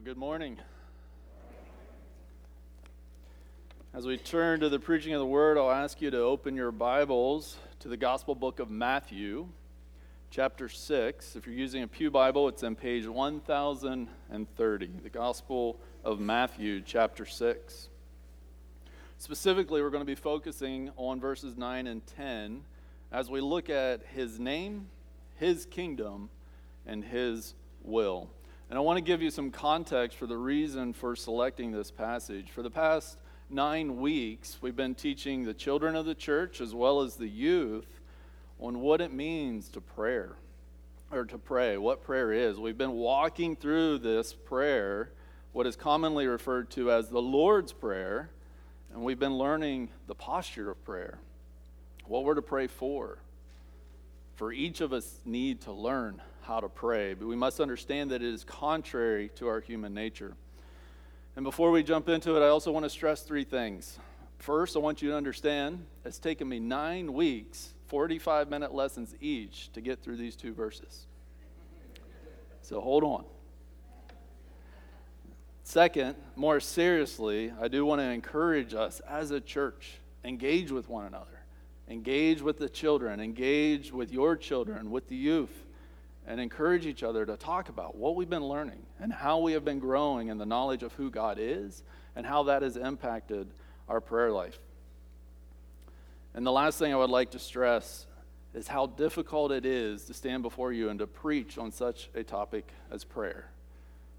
Well, good morning. As we turn to the preaching of the word, I'll ask you to open your Bibles to the Gospel book of Matthew, chapter 6. If you're using a Pew Bible, it's on page 1030. The Gospel of Matthew, chapter 6. Specifically, we're going to be focusing on verses 9 and 10 as we look at his name, his kingdom, and his will. And I want to give you some context for the reason for selecting this passage. For the past nine weeks, we've been teaching the children of the church as well as the youth on what it means to prayer or to pray, what prayer is. We've been walking through this prayer, what is commonly referred to as the Lord's Prayer, and we've been learning the posture of prayer, what we're to pray for. For each of us need to learn how to pray, but we must understand that it is contrary to our human nature. And before we jump into it, I also want to stress three things. First, I want you to understand it's taken me nine weeks, 45 minute lessons each, to get through these two verses. So hold on. Second, more seriously, I do want to encourage us as a church engage with one another, engage with the children, engage with your children, with the youth and encourage each other to talk about what we've been learning and how we have been growing in the knowledge of who God is and how that has impacted our prayer life. And the last thing I would like to stress is how difficult it is to stand before you and to preach on such a topic as prayer.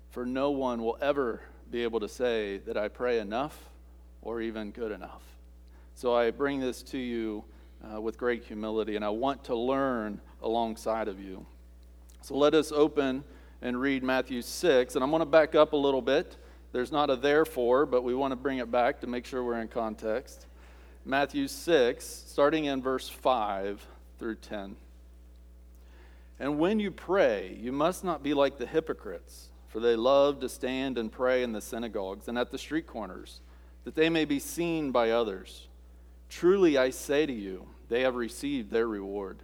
For no one will ever be able to say that I pray enough or even good enough. So I bring this to you uh, with great humility, and I want to learn alongside of you. So let us open and read Matthew 6. And I'm going to back up a little bit. There's not a therefore, but we want to bring it back to make sure we're in context. Matthew 6, starting in verse 5 through 10. And when you pray, you must not be like the hypocrites, for they love to stand and pray in the synagogues and at the street corners, that they may be seen by others. Truly I say to you, they have received their reward.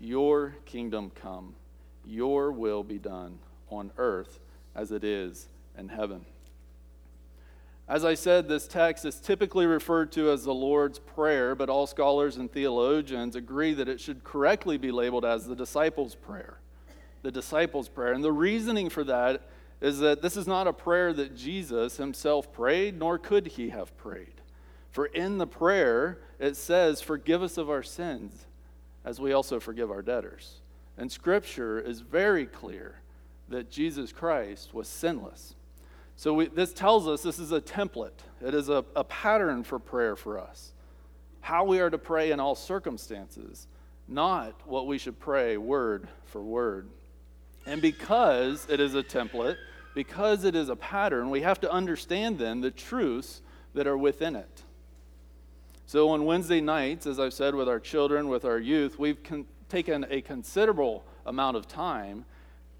Your kingdom come, your will be done on earth as it is in heaven. As I said, this text is typically referred to as the Lord's Prayer, but all scholars and theologians agree that it should correctly be labeled as the disciples' prayer. The disciples' prayer. And the reasoning for that is that this is not a prayer that Jesus himself prayed, nor could he have prayed. For in the prayer, it says, Forgive us of our sins as we also forgive our debtors. And Scripture is very clear that Jesus Christ was sinless. So we, this tells us this is a template, it is a, a pattern for prayer for us. How we are to pray in all circumstances, not what we should pray word for word. And because it is a template, because it is a pattern, we have to understand then the truths that are within it. So on Wednesday nights, as I've said with our children, with our youth, we've con- taken a considerable amount of time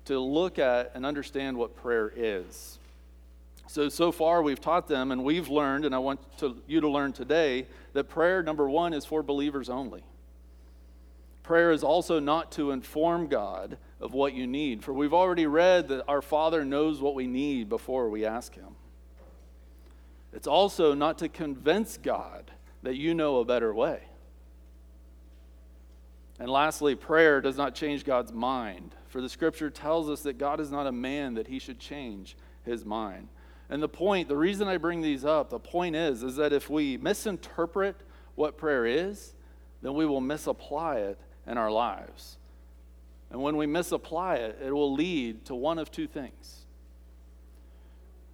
to look at and understand what prayer is. So, so far we've taught them and we've learned, and I want to, you to learn today, that prayer, number one, is for believers only. Prayer is also not to inform God of what you need, for we've already read that our Father knows what we need before we ask Him. It's also not to convince God that you know a better way. And lastly, prayer does not change God's mind, for the scripture tells us that God is not a man that he should change his mind. And the point, the reason I bring these up, the point is is that if we misinterpret what prayer is, then we will misapply it in our lives. And when we misapply it, it will lead to one of two things.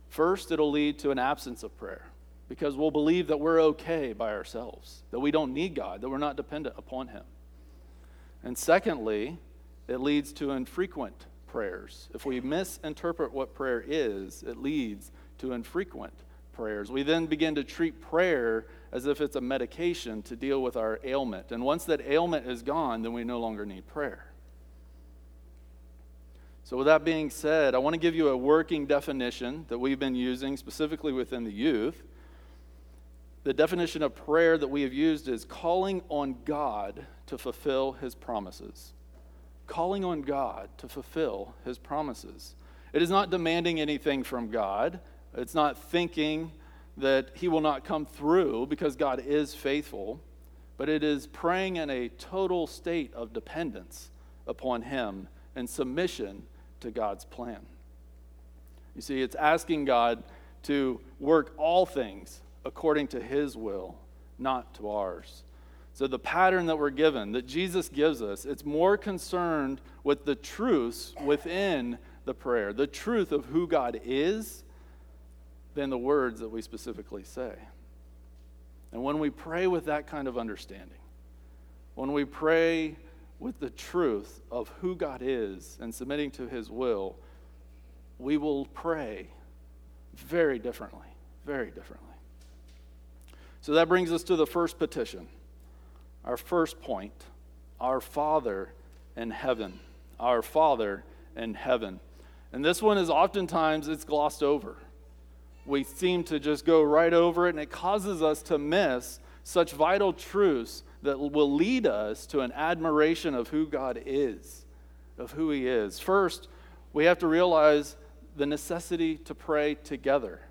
First, it'll lead to an absence of prayer because we'll believe that we're okay by ourselves, that we don't need God, that we're not dependent upon Him. And secondly, it leads to infrequent prayers. If we misinterpret what prayer is, it leads to infrequent prayers. We then begin to treat prayer as if it's a medication to deal with our ailment. And once that ailment is gone, then we no longer need prayer. So, with that being said, I want to give you a working definition that we've been using specifically within the youth. The definition of prayer that we have used is calling on God to fulfill his promises calling on God to fulfill his promises. It is not demanding anything from God, it's not thinking that he will not come through because God is faithful, but it is praying in a total state of dependence upon him and submission to God's plan. You see, it's asking God to work all things according to his will, not to ours. So, the pattern that we're given, that Jesus gives us, it's more concerned with the truths within the prayer, the truth of who God is, than the words that we specifically say. And when we pray with that kind of understanding, when we pray with the truth of who God is and submitting to his will, we will pray very differently, very differently. So that brings us to the first petition our first point our Father in heaven. Our Father in heaven. And this one is oftentimes it's glossed over. We seem to just go right over it, and it causes us to miss such vital truths that will lead us to an admiration of who God is, of who He is. First, we have to realize the necessity to pray together.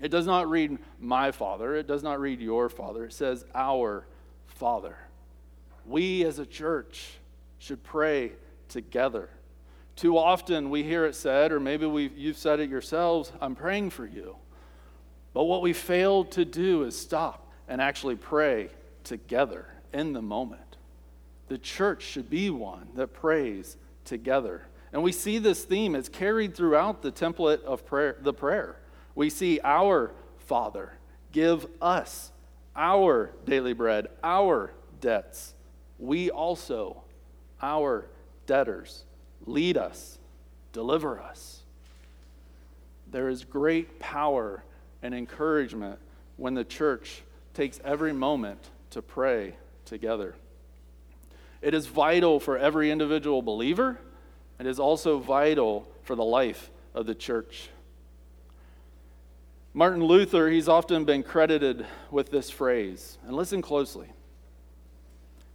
It does not read my Father, it does not read your Father, it says our Father. We as a church should pray together. Too often we hear it said, or maybe we you've said it yourselves, I'm praying for you. But what we fail to do is stop and actually pray together in the moment. The church should be one that prays together. And we see this theme, it's carried throughout the template of prayer, the prayer. We see our Father, give us our daily bread, our debts. We also, our debtors, lead us, deliver us. There is great power and encouragement when the church takes every moment to pray together. It is vital for every individual believer. It is also vital for the life of the church. Martin Luther, he's often been credited with this phrase, and listen closely.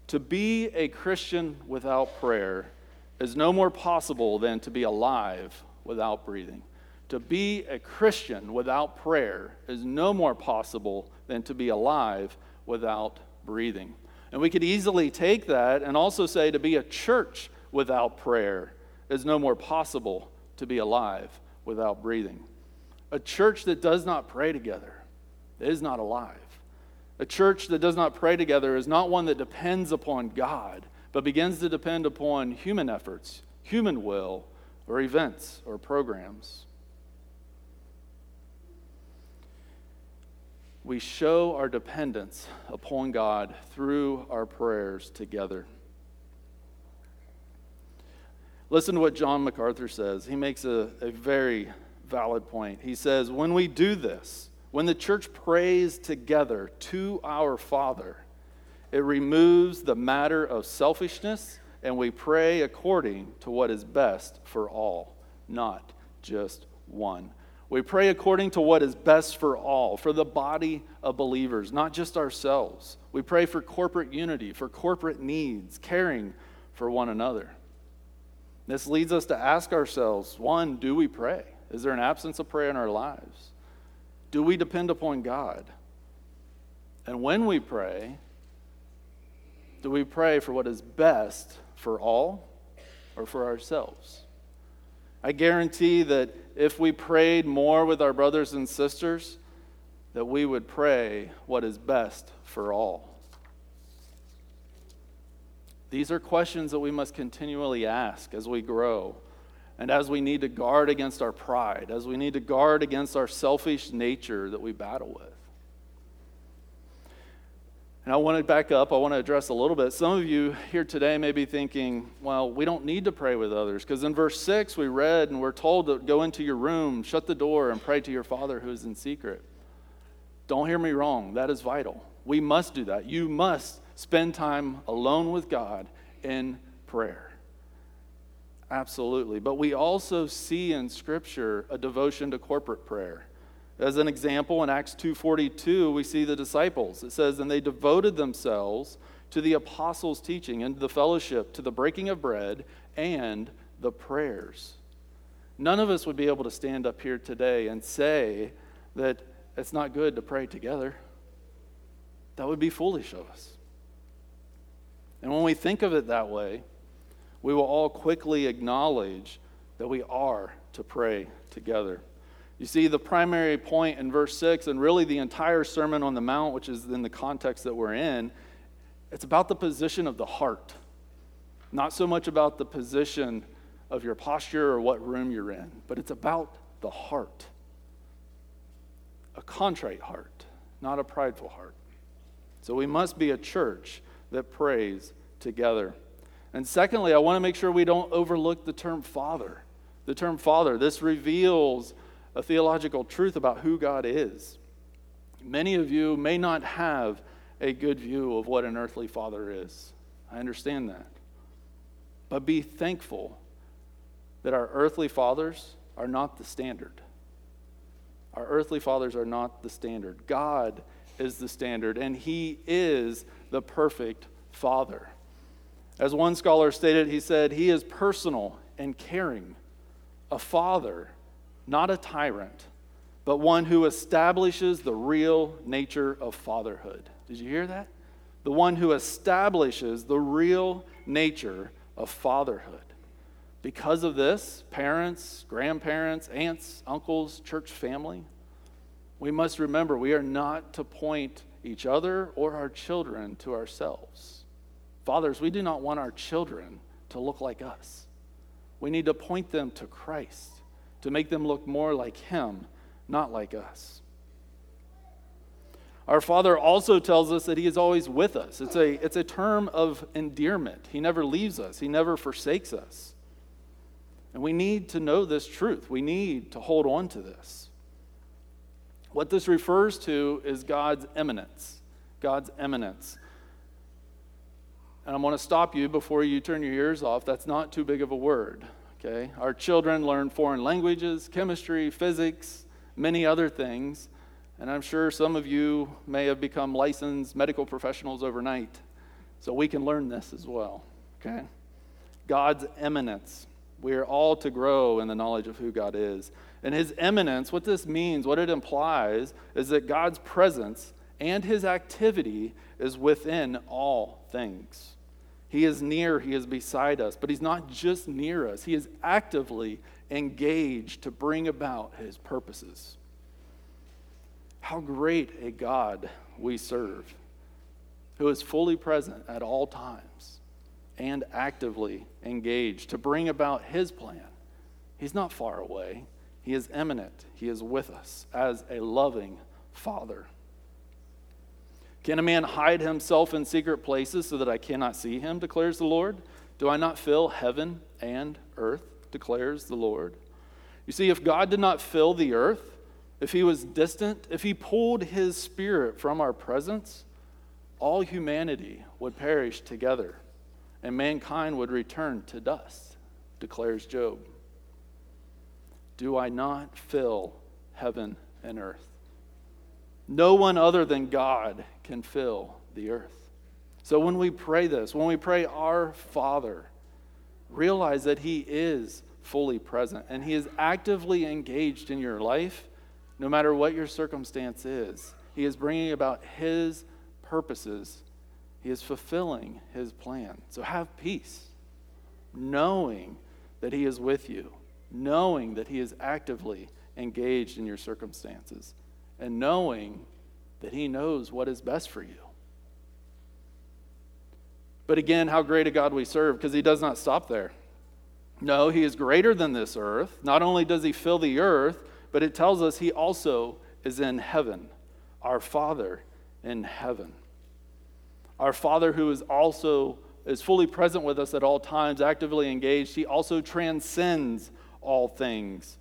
To be a Christian without prayer is no more possible than to be alive without breathing. To be a Christian without prayer is no more possible than to be alive without breathing. And we could easily take that and also say to be a church without prayer is no more possible to be alive without breathing. A church that does not pray together is not alive. A church that does not pray together is not one that depends upon God, but begins to depend upon human efforts, human will, or events or programs. We show our dependence upon God through our prayers together. Listen to what John MacArthur says. He makes a, a very valid point. He says, When we do this, when the church prays together to our Father, it removes the matter of selfishness and we pray according to what is best for all, not just one. We pray according to what is best for all, for the body of believers, not just ourselves. We pray for corporate unity, for corporate needs, caring for one another. This leads us to ask ourselves one, do we pray? Is there an absence of prayer in our lives? Do we depend upon God? And when we pray, do we pray for what is best for all or for ourselves? I guarantee that if we prayed more with our brothers and sisters, that we would pray what is best for all. These are questions that we must continually ask as we grow and as we need to guard against our pride, as we need to guard against our selfish nature that we battle with. And I want to back up. I want to address a little bit. Some of you here today may be thinking, well, we don't need to pray with others. Because in verse 6, we read and we're told to go into your room, shut the door, and pray to your Father who is in secret. Don't hear me wrong. That is vital. We must do that. You must spend time alone with God in prayer. Absolutely. But we also see in Scripture a devotion to corporate prayer. As an example, in Acts 2:42, we see the disciples. It says, "And they devoted themselves to the apostles' teaching and the fellowship, to the breaking of bread and the prayers." None of us would be able to stand up here today and say that it's not good to pray together. That would be foolish of us. And when we think of it that way, we will all quickly acknowledge that we are to pray together. You see, the primary point in verse 6, and really the entire Sermon on the Mount, which is in the context that we're in, it's about the position of the heart, not so much about the position of your posture or what room you're in, but it's about the heart. A contrite heart, not a prideful heart. So we must be a church that prays together. And secondly, I want to make sure we don't overlook the term father. The term father, this reveals a theological truth about who God is. Many of you may not have a good view of what an earthly father is. I understand that. But be thankful that our earthly fathers are not the standard. Our earthly fathers are not the standard. God is the standard, and He is the perfect Father. As one scholar stated, he said, He is personal and caring, a father, not a tyrant, but one who establishes the real nature of fatherhood. Did you hear that? The one who establishes the real nature of fatherhood. Because of this, parents, grandparents, aunts, uncles, church family, we must remember we are not to point each other or our children to ourselves. Fathers, we do not want our children to look like us. We need to point them to Christ, to make them look more like Him, not like us. Our Father also tells us that He is always with us. It's a, it's a term of endearment. He never leaves us, He never forsakes us. And we need to know this truth. We need to hold on to this. What this refers to is God's immanence. God's immanence. And I'm going to stop you before you turn your ears off. That's not too big of a word. Okay? Our children learn foreign languages, chemistry, physics, many other things. And I'm sure some of you may have become licensed medical professionals overnight. So we can learn this as well. Okay? God's immanence. We are all to grow in the knowledge of who God is. And his immanence, what this means, what it implies, is that God's presence and his activity is within all things. He is near, he is beside us, but he's not just near us, he is actively engaged to bring about his purposes. How great a God we serve, who is fully present at all times and actively engaged to bring about his plan. He's not far away. He is immanent. He is with us as a loving Father. Can a man hide himself in secret places so that I cannot see him, declares the Lord? Do I not fill heaven and earth, declares the Lord? You see, if God did not fill the earth, if he was distant, if he pulled his spirit from our presence, all humanity would perish together and mankind would return to dust, declares Job. Do I not fill heaven and earth? No one other than God can fill the earth. So when we pray this, when we pray our Father, realize that He is fully present and He is actively engaged in your life, no matter what your circumstance is. He is bringing about His purposes, He is fulfilling His plan. So have peace, knowing that He is with you knowing that He is actively engaged in your circumstances and knowing that He knows what is best for you. But again, how great a God we serve because He does not stop there. No, He is greater than this earth. Not only does He fill the earth, but it tells us He also is in heaven, our Father in heaven. Our Father who is also is fully present with us at all times, actively engaged, he also transcends all things.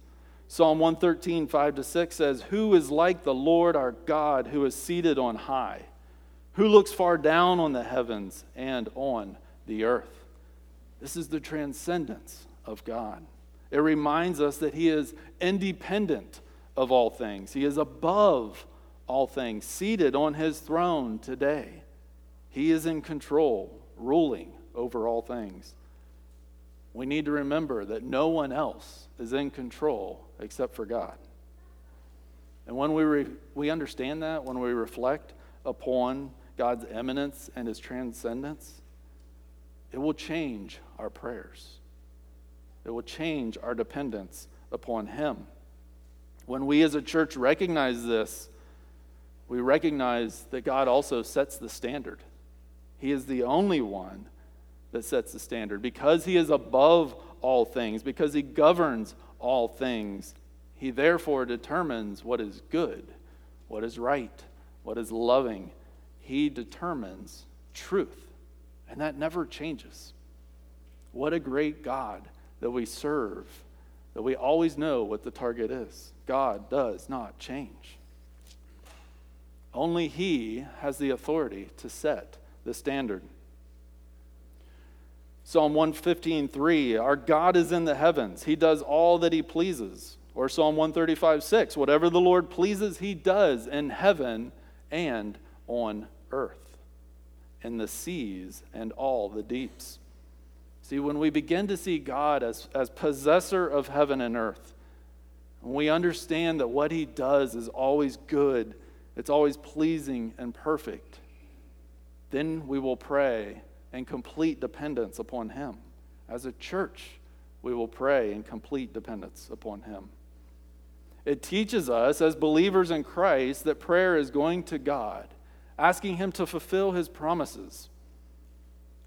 Psalm 113, 5 to 6 says, Who is like the Lord our God who is seated on high? Who looks far down on the heavens and on the earth? This is the transcendence of God. It reminds us that He is independent of all things, He is above all things, seated on His throne today. He is in control, ruling over all things. We need to remember that no one else is in control except for God. And when we, re- we understand that, when we reflect upon God's immanence and his transcendence, it will change our prayers. It will change our dependence upon him. When we as a church recognize this, we recognize that God also sets the standard. He is the only one that sets the standard. Because he is above all things, because he governs all things, he therefore determines what is good, what is right, what is loving. He determines truth, and that never changes. What a great God that we serve, that we always know what the target is. God does not change. Only He has the authority to set the standard. Psalm 115:3, our God is in the heavens. He does all that he pleases. Or Psalm 135:6, whatever the Lord pleases, he does in heaven and on earth, in the seas and all the deeps. See, when we begin to see God as, as possessor of heaven and earth, when we understand that what he does is always good, it's always pleasing and perfect, then we will pray in complete dependence upon him. As a church, we will pray in complete dependence upon him. It teaches us as believers in Christ that prayer is going to God, asking him to fulfill his promises.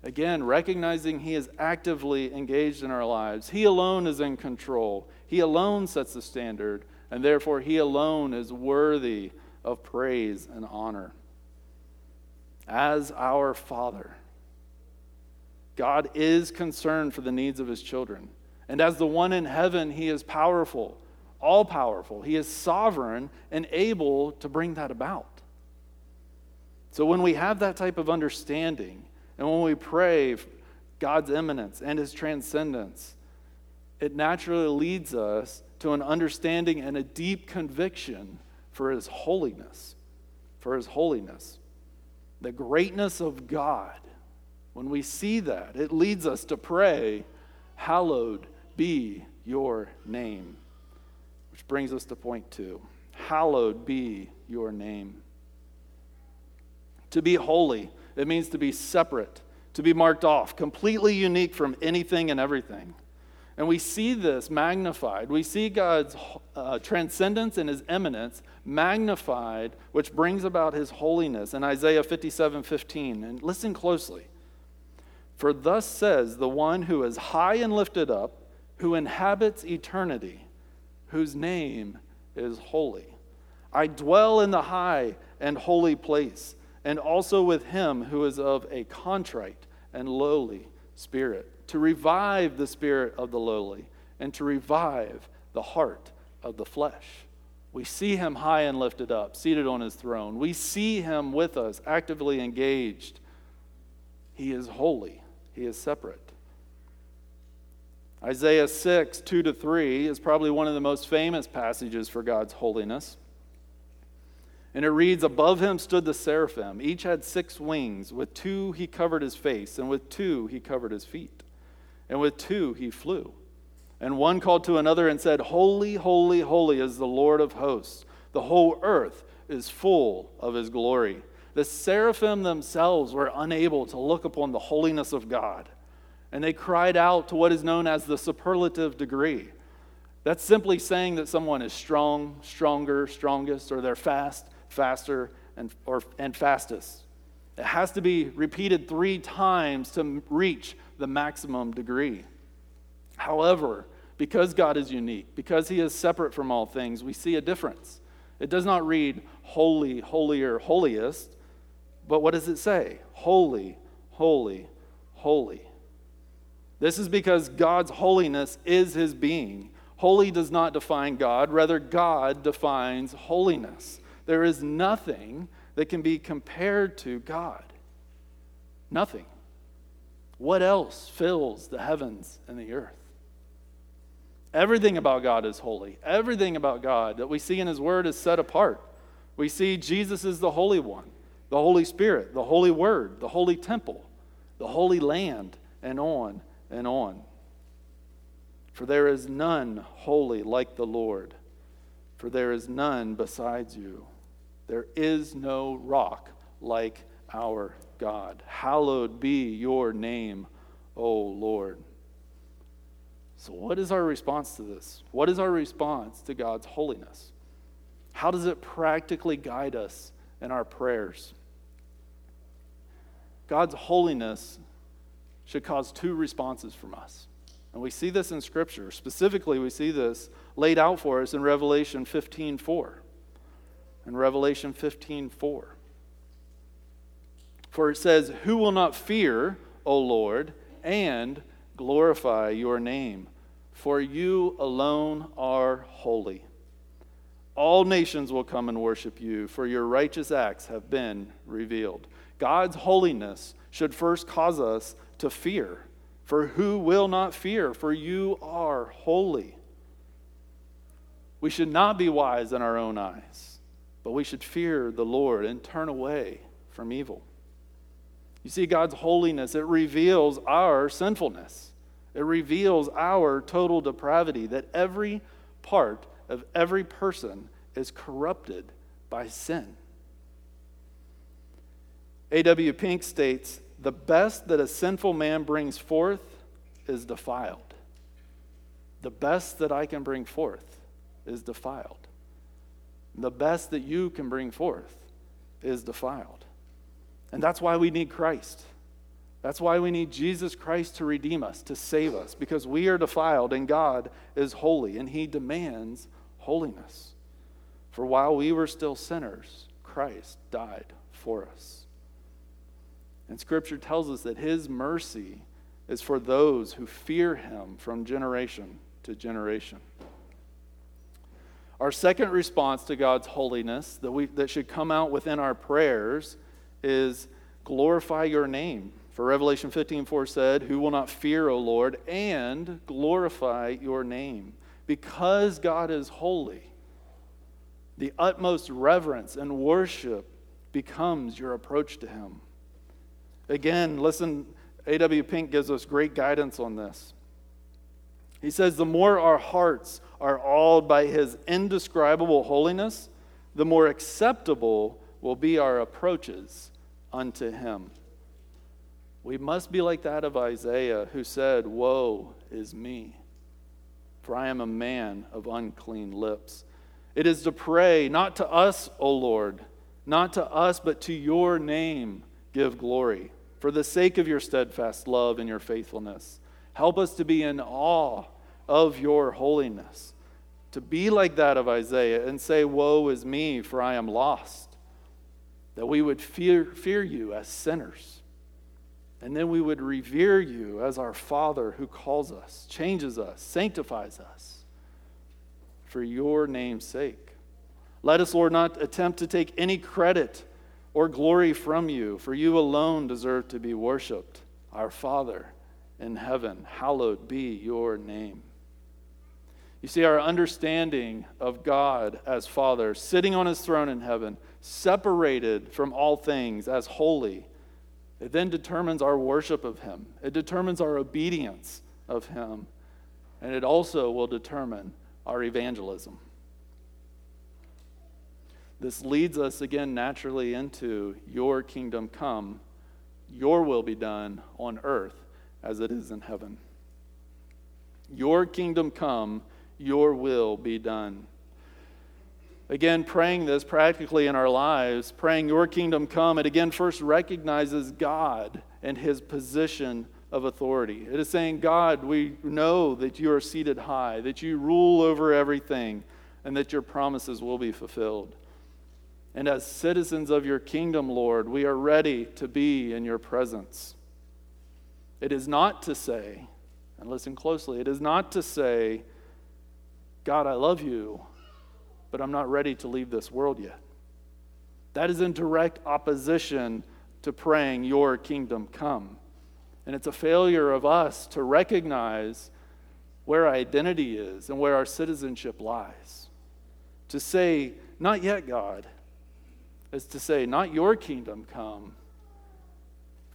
Again, recognizing He is actively engaged in our lives. He alone is in control. He alone sets the standard, and therefore He alone is worthy of praise and honor. As our Father, God is concerned for the needs of His children. And as the one in heaven, He is powerful, all powerful. He is sovereign and able to bring that about. So when we have that type of understanding, and when we pray God's immanence and his transcendence, it naturally leads us to an understanding and a deep conviction for his holiness. For his holiness. The greatness of God. When we see that, it leads us to pray, Hallowed be your name. Which brings us to point two Hallowed be your name. To be holy it means to be separate, to be marked off, completely unique from anything and everything. And we see this magnified. We see God's uh, transcendence and his immanence magnified, which brings about his holiness in Isaiah 57 15. And listen closely. For thus says the one who is high and lifted up, who inhabits eternity, whose name is holy. I dwell in the high and holy place and also with him who is of a contrite and lowly spirit, to revive the spirit of the lowly, and to revive the heart of the flesh. We see him high and lifted up, seated on his throne. We see him with us, actively engaged. He is holy, he is separate. Isaiah 6, 2 to 3 is probably one of the most famous passages for God's holiness. And it reads, Above him stood the seraphim. Each had six wings. With two he covered his face, and with two he covered his feet. And with two he flew. And one called to another and said, Holy, holy, holy is the Lord of hosts. The whole earth is full of his glory. The seraphim themselves were unable to look upon the holiness of God. And they cried out to what is known as the superlative degree. That's simply saying that someone is strong, stronger, strongest, or they're fast faster, and, or, and fastest. It has to be repeated three times to reach the maximum degree. However, because God is unique, because He is separate from all things, we see a difference. It does not read holy, holier, holiest, But what does it say? Holy, holy, holy. This is because God's holiness is his being. Holy does not define God, rather, God defines holiness. There is nothing that can be compared to God. Nothing. What else fills the heavens and the earth? Everything about God is holy. Everything about God that we see in His Word is set apart. We see Jesus is the Holy One, the Holy Spirit, the Holy Word, the Holy Temple, the Holy Land, and on and on. For there is none holy like the Lord, for there is none besides you. There is no rock like our God. Hallowed be your name, O Lord. So, what is our response to this? What is our response to God's holiness? How does it practically guide us in our prayers? God's holiness should cause two responses from us. And we see this in Scripture. Specifically, we see this laid out for us in Revelation 15 4. In Revelation 15 4. For it says, Who will not fear, O Lord, and glorify your name? For you alone are holy. All nations will come and worship you, for your righteous acts have been revealed. God's holiness should first cause us to fear. For who will not fear? For you are holy. We should not be wise in our own eyes, but we should fear the Lord and turn away from evil. You see, God's holiness, it reveals our sinfulness. It reveals our total depravity, that every part of every person is corrupted by sin. A.W. Pink states The best that a sinful man brings forth is defiled. The best that I can bring forth is defiled. The best that you can bring forth is defiled. And that's why we need Christ. That's why we need Jesus Christ to redeem us, to save us, because we are defiled and God is holy and He demands holiness. For while we were still sinners, Christ died for us. And Scripture tells us that His mercy is for those who fear Him from generation to generation. Our second response to God's holiness that, we, that should come out within our prayers is glorify your name. For Revelation 15 4 said, Who will not fear, O Lord, and glorify your name? Because God is holy, the utmost reverence and worship becomes your approach to Him. Again, listen, A.W. Pink gives us great guidance on this. He says, The more our hearts are awed by His indescribable holiness, the more acceptable will be our approaches unto him. We must be like that of Isaiah, who said, Woe is me, for I am a man of unclean lips. It is to pray, not to us, O Lord, not to us, but to your name give glory, for the sake of your steadfast love and your faithfulness. Help us to be in awe of your holiness, to be like that of Isaiah and say, Woe is me, for I am lost that we would fear, fear you as sinners. And then we would revere you as our Father who calls us, changes us, sanctifies us for your name's sake. Let us, Lord, not attempt to take any credit or glory from you, for you alone deserve to be worshiped. Our Father in heaven, hallowed be your name. You see, our understanding of God as Father, sitting on his throne in heaven, separated from all things as holy, it then determines our worship of Him. It determines our obedience of Him. And it also will determine our evangelism. This leads us again naturally into your kingdom come, your will be done on earth as it is in heaven. Your kingdom come, your will be done. Again, praying this practically in our lives, praying your kingdom come, it again first recognizes God and his position of authority. It is saying, God, we know that you are seated high, that you rule over everything, and that your promises will be fulfilled. And as citizens of your kingdom, Lord, we are ready to be in your presence. It is not to say, and listen closely, it is not to say, God, I love you, but I'm not ready to leave this world yet. That is in direct opposition to praying, Your kingdom come. And it's a failure of us to recognize where our identity is and where our citizenship lies. To say, Not yet, God, is to say, Not your kingdom come,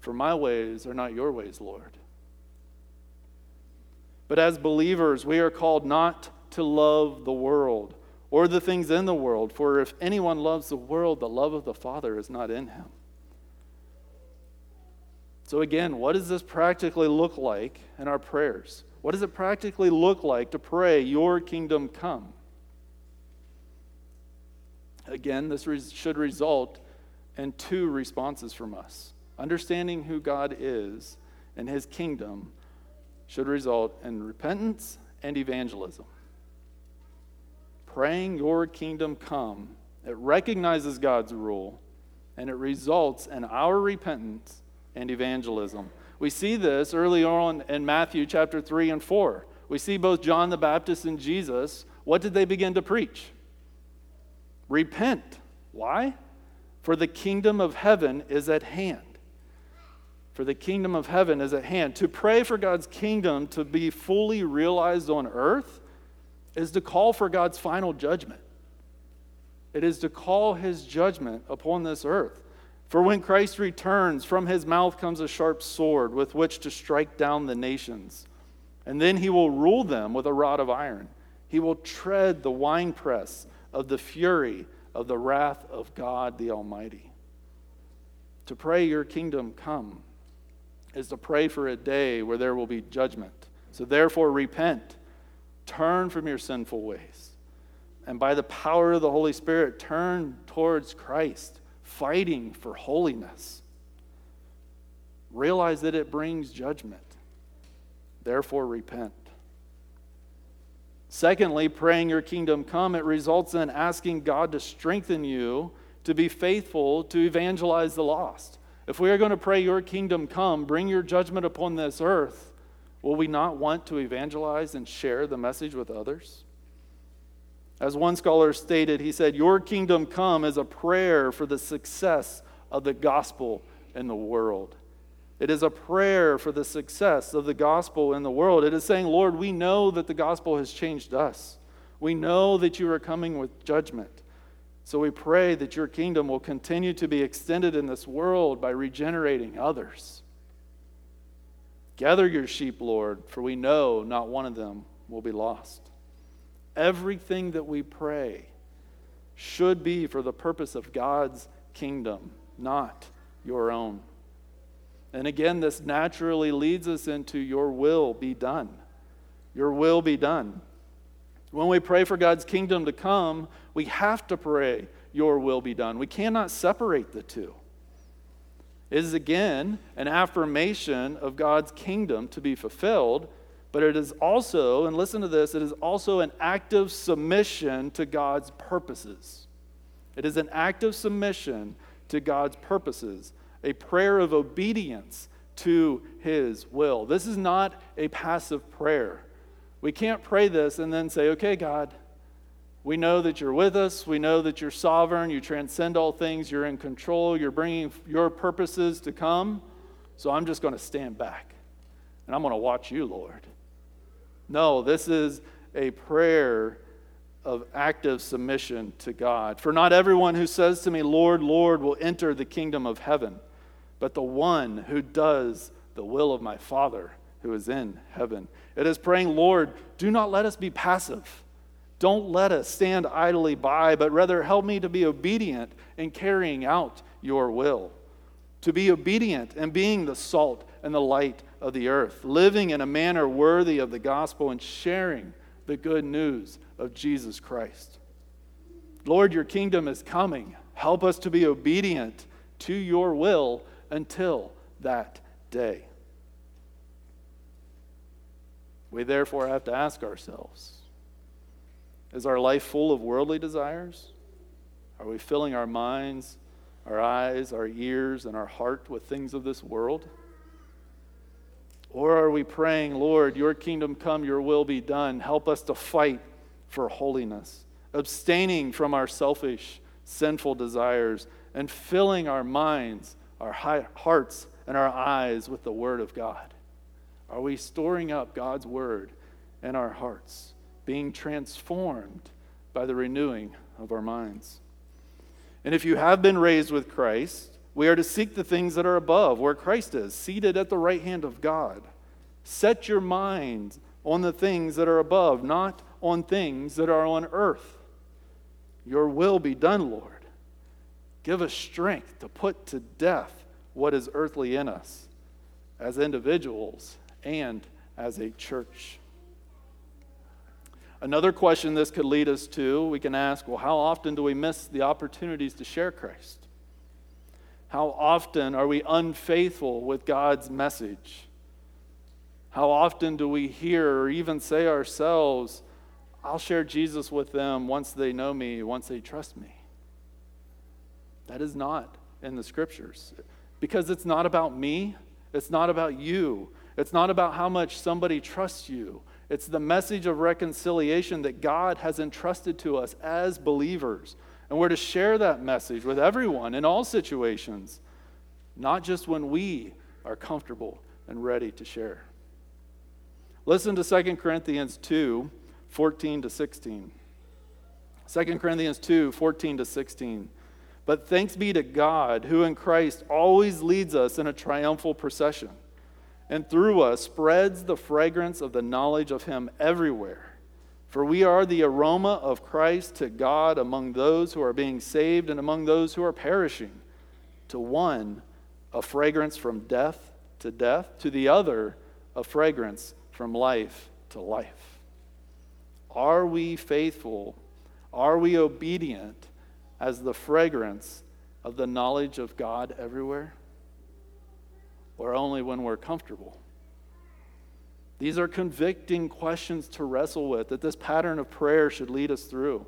for my ways are not your ways, Lord. But as believers, we are called not to love the world or the things in the world, for if anyone loves the world, the love of the Father is not in him. So, again, what does this practically look like in our prayers? What does it practically look like to pray, Your kingdom come? Again, this should result in two responses from us. Understanding who God is and His kingdom should result in repentance and evangelism. Praying, Your kingdom come, it recognizes God's rule and it results in our repentance and evangelism. We see this early on in Matthew chapter 3 and 4. We see both John the Baptist and Jesus. What did they begin to preach? Repent. Why? For the kingdom of heaven is at hand. For the kingdom of heaven is at hand. To pray for God's kingdom to be fully realized on earth is to call for God's final judgment. It is to call his judgment upon this earth. For when Christ returns, from his mouth comes a sharp sword with which to strike down the nations. And then he will rule them with a rod of iron. He will tread the winepress of the fury of the wrath of God the Almighty. To pray, Your kingdom come, is to pray for a day where there will be judgment. So therefore, repent, turn from your sinful ways, and by the power of the Holy Spirit, turn towards Christ fighting for holiness. Realize that it brings judgment. Therefore, repent. Secondly, praying your kingdom come, it results in asking God to strengthen you to be faithful to evangelize the lost. If we are going to pray your kingdom come, bring your judgment upon this earth, will we not want to evangelize and share the message with others? As one scholar stated, he said, Your kingdom come is a prayer for the success of the gospel in the world. It is a prayer for the success of the gospel in the world. It is saying, Lord, we know that the gospel has changed us. We know that you are coming with judgment. So we pray that your kingdom will continue to be extended in this world by regenerating others. Gather your sheep, Lord, for we know not one of them will be lost. Everything that we pray should be for the purpose of God's kingdom, not your own. And again, this naturally leads us into your will be done. Your will be done. When we pray for God's kingdom to come, we have to pray, Your will be done. We cannot separate the two. It is again an affirmation of God's kingdom to be fulfilled, but it is also, and listen to this, it is also an active submission to God's purposes. It is an active submission to God's purposes, a prayer of obedience to His will. This is not a passive prayer. We can't pray this and then say, okay, God, we know that you're with us. We know that you're sovereign. You transcend all things. You're in control. You're bringing your purposes to come. So I'm just going to stand back and I'm going to watch you, Lord. No, this is a prayer of active submission to God. For not everyone who says to me, Lord, Lord, will enter the kingdom of heaven, but the one who does the will of my Father who is in heaven. It is praying, Lord, do not let us be passive. Don't let us stand idly by, but rather help me to be obedient in carrying out your will. To be obedient and being the salt and the light of the earth, living in a manner worthy of the gospel and sharing the good news of Jesus Christ. Lord, your kingdom is coming. Help us to be obedient to your will until that day. We therefore have to ask ourselves Is our life full of worldly desires? Are we filling our minds, our eyes, our ears, and our heart with things of this world? Or are we praying, Lord, your kingdom come, your will be done? Help us to fight for holiness, abstaining from our selfish, sinful desires, and filling our minds, our hearts, and our eyes with the Word of God? Are we storing up God's Word in our hearts, being transformed by the renewing of our minds? And if you have been raised with Christ, we are to seek the things that are above, where Christ is, seated at the right hand of God. Set your mind on the things that are above, not on things that are on earth. Your will be done, Lord. Give us strength to put to death what is earthly in us as individuals and as a church. Another question this could lead us to we can ask, well, how often do we miss the opportunities to share Christ? How often are we unfaithful with God's message? How often do we hear or even say ourselves, I'll share Jesus with them once they know me, once they trust me? That is not in the scriptures because it's not about me, it's not about you, it's not about how much somebody trusts you. It's the message of reconciliation that God has entrusted to us as believers. And we're to share that message with everyone in all situations, not just when we are comfortable and ready to share. Listen to 2 Corinthians 2 14 to 16. 2 Corinthians 2 14 to 16. But thanks be to God, who in Christ always leads us in a triumphal procession, and through us spreads the fragrance of the knowledge of Him everywhere. For we are the aroma of Christ to God among those who are being saved and among those who are perishing. To one, a fragrance from death to death, to the other, a fragrance from life to life. Are we faithful? Are we obedient as the fragrance of the knowledge of God everywhere? Or only when we're comfortable? These are convicting questions to wrestle with that this pattern of prayer should lead us through.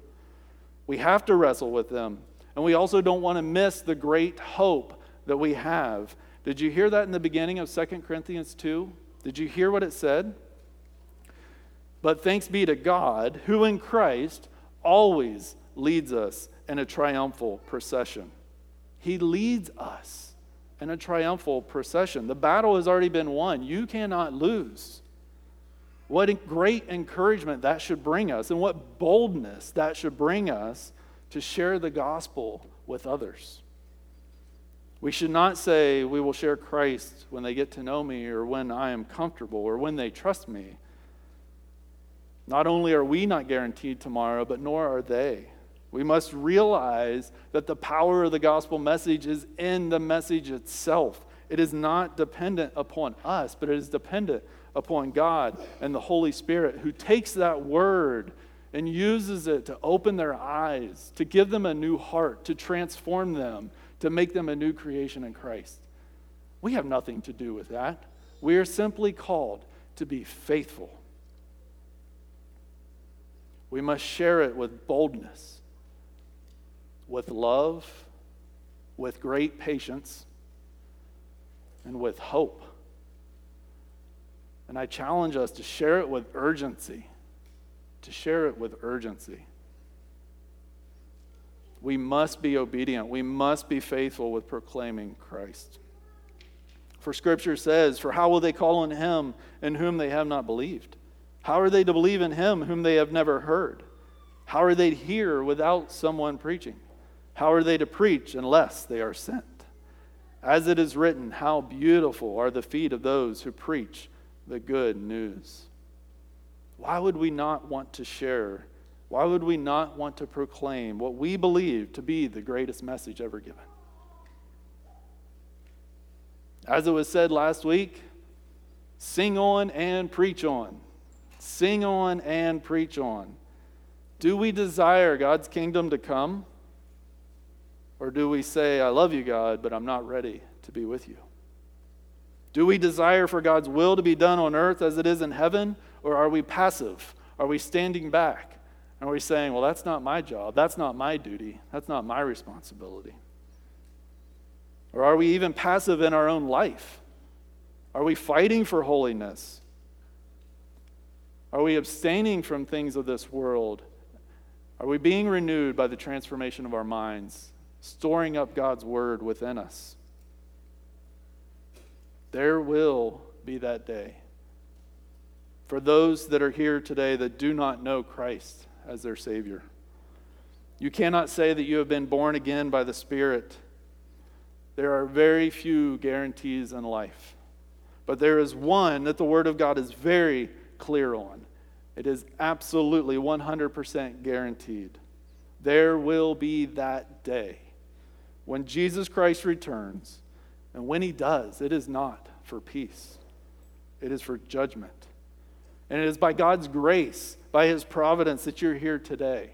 We have to wrestle with them. And we also don't want to miss the great hope that we have. Did you hear that in the beginning of 2 Corinthians 2? Did you hear what it said? But thanks be to God, who in Christ always leads us in a triumphal procession. He leads us in a triumphal procession. The battle has already been won. You cannot lose. What great encouragement that should bring us, and what boldness that should bring us to share the gospel with others. We should not say we will share Christ when they get to know me or when I am comfortable or when they trust me. Not only are we not guaranteed tomorrow, but nor are they. We must realize that the power of the gospel message is in the message itself. It is not dependent upon us, but it is dependent upon God and the Holy Spirit who takes that word and uses it to open their eyes, to give them a new heart, to transform them, to make them a new creation in Christ. We have nothing to do with that. We are simply called to be faithful. We must share it with boldness with love, with great patience, and with hope. And I challenge us to share it with urgency. To share it with urgency. We must be obedient. We must be faithful with proclaiming Christ. For Scripture says, For how will they call on him in whom they have not believed? How are they to believe in him whom they have never heard? How are they to hear without someone preaching? How are they to preach unless they are sent? As it is written, how beautiful are the feet of those who preach the good news. Why would we not want to share? Why would we not want to proclaim what we believe to be the greatest message ever given? As it was said last week, sing on and preach on. Sing on and preach on. Do we desire God's kingdom to come? Or do we say, I love you, God, but I'm not ready to be with you? Do we desire for God's will to be done on earth as it is in heaven? Or are we passive? Are we standing back And are we saying, well, that's not my job, that's not my duty, that's not my responsibility? Or are we even passive in our own life? Are we fighting for holiness? Are we abstaining from things of this world? Are we being renewed by the transformation of our minds, storing up God's word within us? There will be that day. For those that are here today that do not know Christ as their Savior, you cannot say that you have been born again by the Spirit. There are very few guarantees in life. But there is one that the Word of God is very clear on. It is absolutely 100% guaranteed. There will be that day when Jesus Christ returns. And when he does, it is not for peace, it is for judgment. And it is by God's grace, by his providence, that you're here today.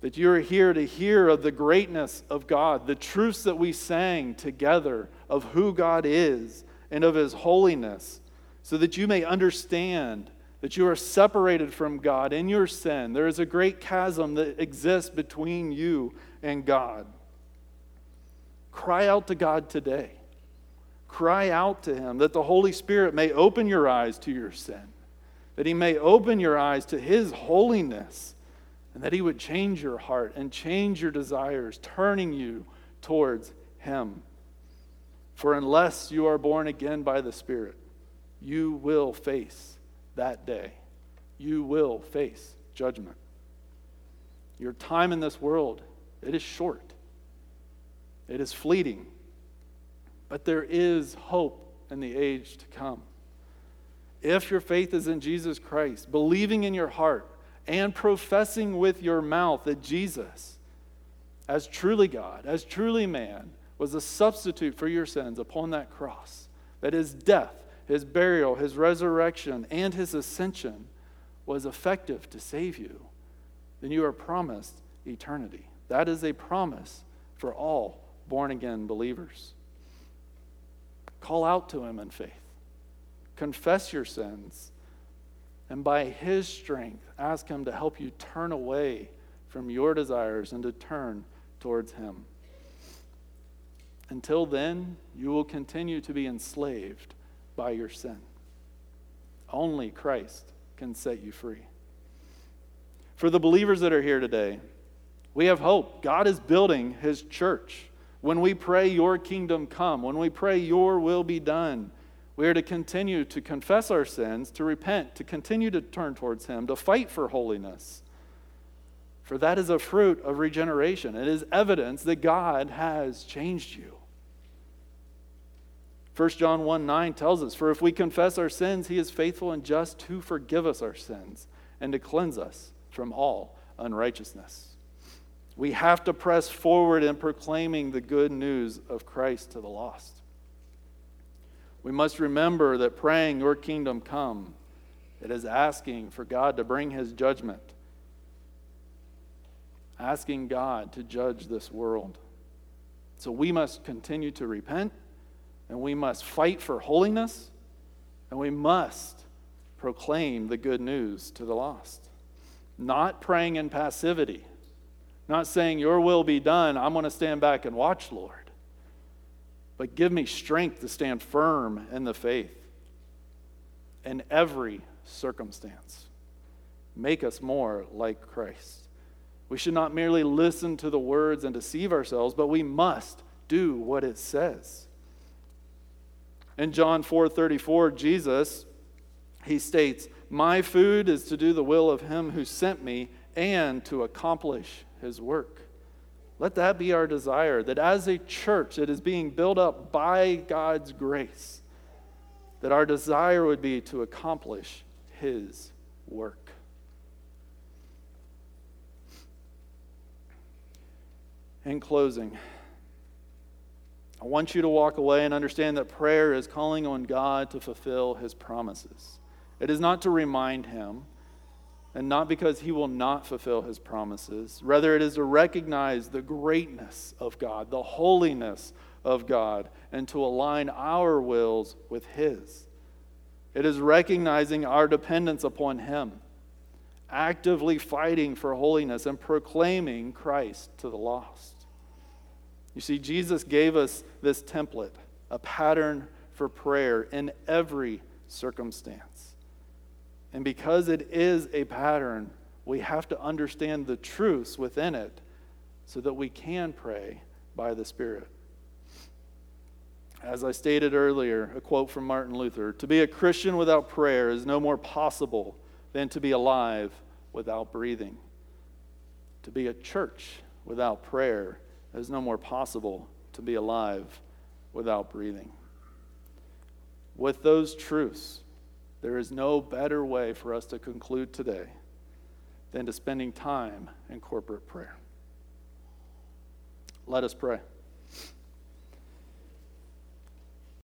That you're here to hear of the greatness of God, the truths that we sang together of who God is and of his holiness, so that you may understand that you are separated from God in your sin. There is a great chasm that exists between you and God. Cry out to God today. Cry out to Him that the Holy Spirit may open your eyes to your sin, that He may open your eyes to His holiness, and that He would change your heart and change your desires, turning you towards Him. For unless you are born again by the Spirit, you will face that day. You will face judgment. Your time in this world, it is short. It is fleeting. But there is hope in the age to come. If your faith is in Jesus Christ, believing in your heart and professing with your mouth that Jesus, as truly God, as truly man, was a substitute for your sins upon that cross. That his death, his burial, his resurrection, and his ascension was effective to save you. Then you are promised eternity. That is a promise for all born again believers. Call out to him in faith, confess your sins, and by his strength, ask him to help you turn away from your desires and to turn towards him. Until then, you will continue to be enslaved by your sin. Only Christ can set you free. For the believers that are here today, we have hope. God is building his church. When we pray, Your kingdom come, when we pray, Your will be done, we are to continue to confess our sins, to repent, to continue to turn towards Him, to fight for holiness. For that is a fruit of regeneration. It is evidence that God has changed you. 1 John 1 9 tells us, For if we confess our sins, he is faithful and just to forgive us our sins and to cleanse us from all unrighteousness. We have to press forward in proclaiming the good news of Christ to the lost. We must remember that praying, Your kingdom come, it is asking for God to bring his judgment, asking God to judge this world. So we must continue to repent and we must fight for holiness, and we must proclaim the good news to the lost. Not praying in passivity, not saying, Your will be done, I'm going to stand back and watch, Lord. But give me strength to stand firm in the faith in every circumstance. Make us more like Christ. We should not merely listen to the words and deceive ourselves, but we must do what it says. In John 4:34, Jesus he states, "My food is to do the will of him who sent me and to accomplish his work." Let that be our desire that as a church that is being built up by God's grace, that our desire would be to accomplish his work. In closing, I want you to walk away and understand that prayer is calling on God to fulfill his promises. It is not to remind him, and not because he will not fulfill his promises. Rather, it is to recognize the greatness of God, the holiness of God, and to align our wills with his. It is recognizing our dependence upon him, actively fighting for holiness and proclaiming Christ to the lost. You see, Jesus gave us this template, a pattern for prayer in every circumstance. And because it is a pattern, we have to understand the truths within it so that we can pray by the Spirit. As I stated earlier, a quote from Martin Luther To be a Christian without prayer is no more possible than to be alive without breathing. To be a church without prayer is no more possible to be alive without breathing. With those truths, there is no better way for us to conclude today than to spending time in corporate prayer. Let us pray.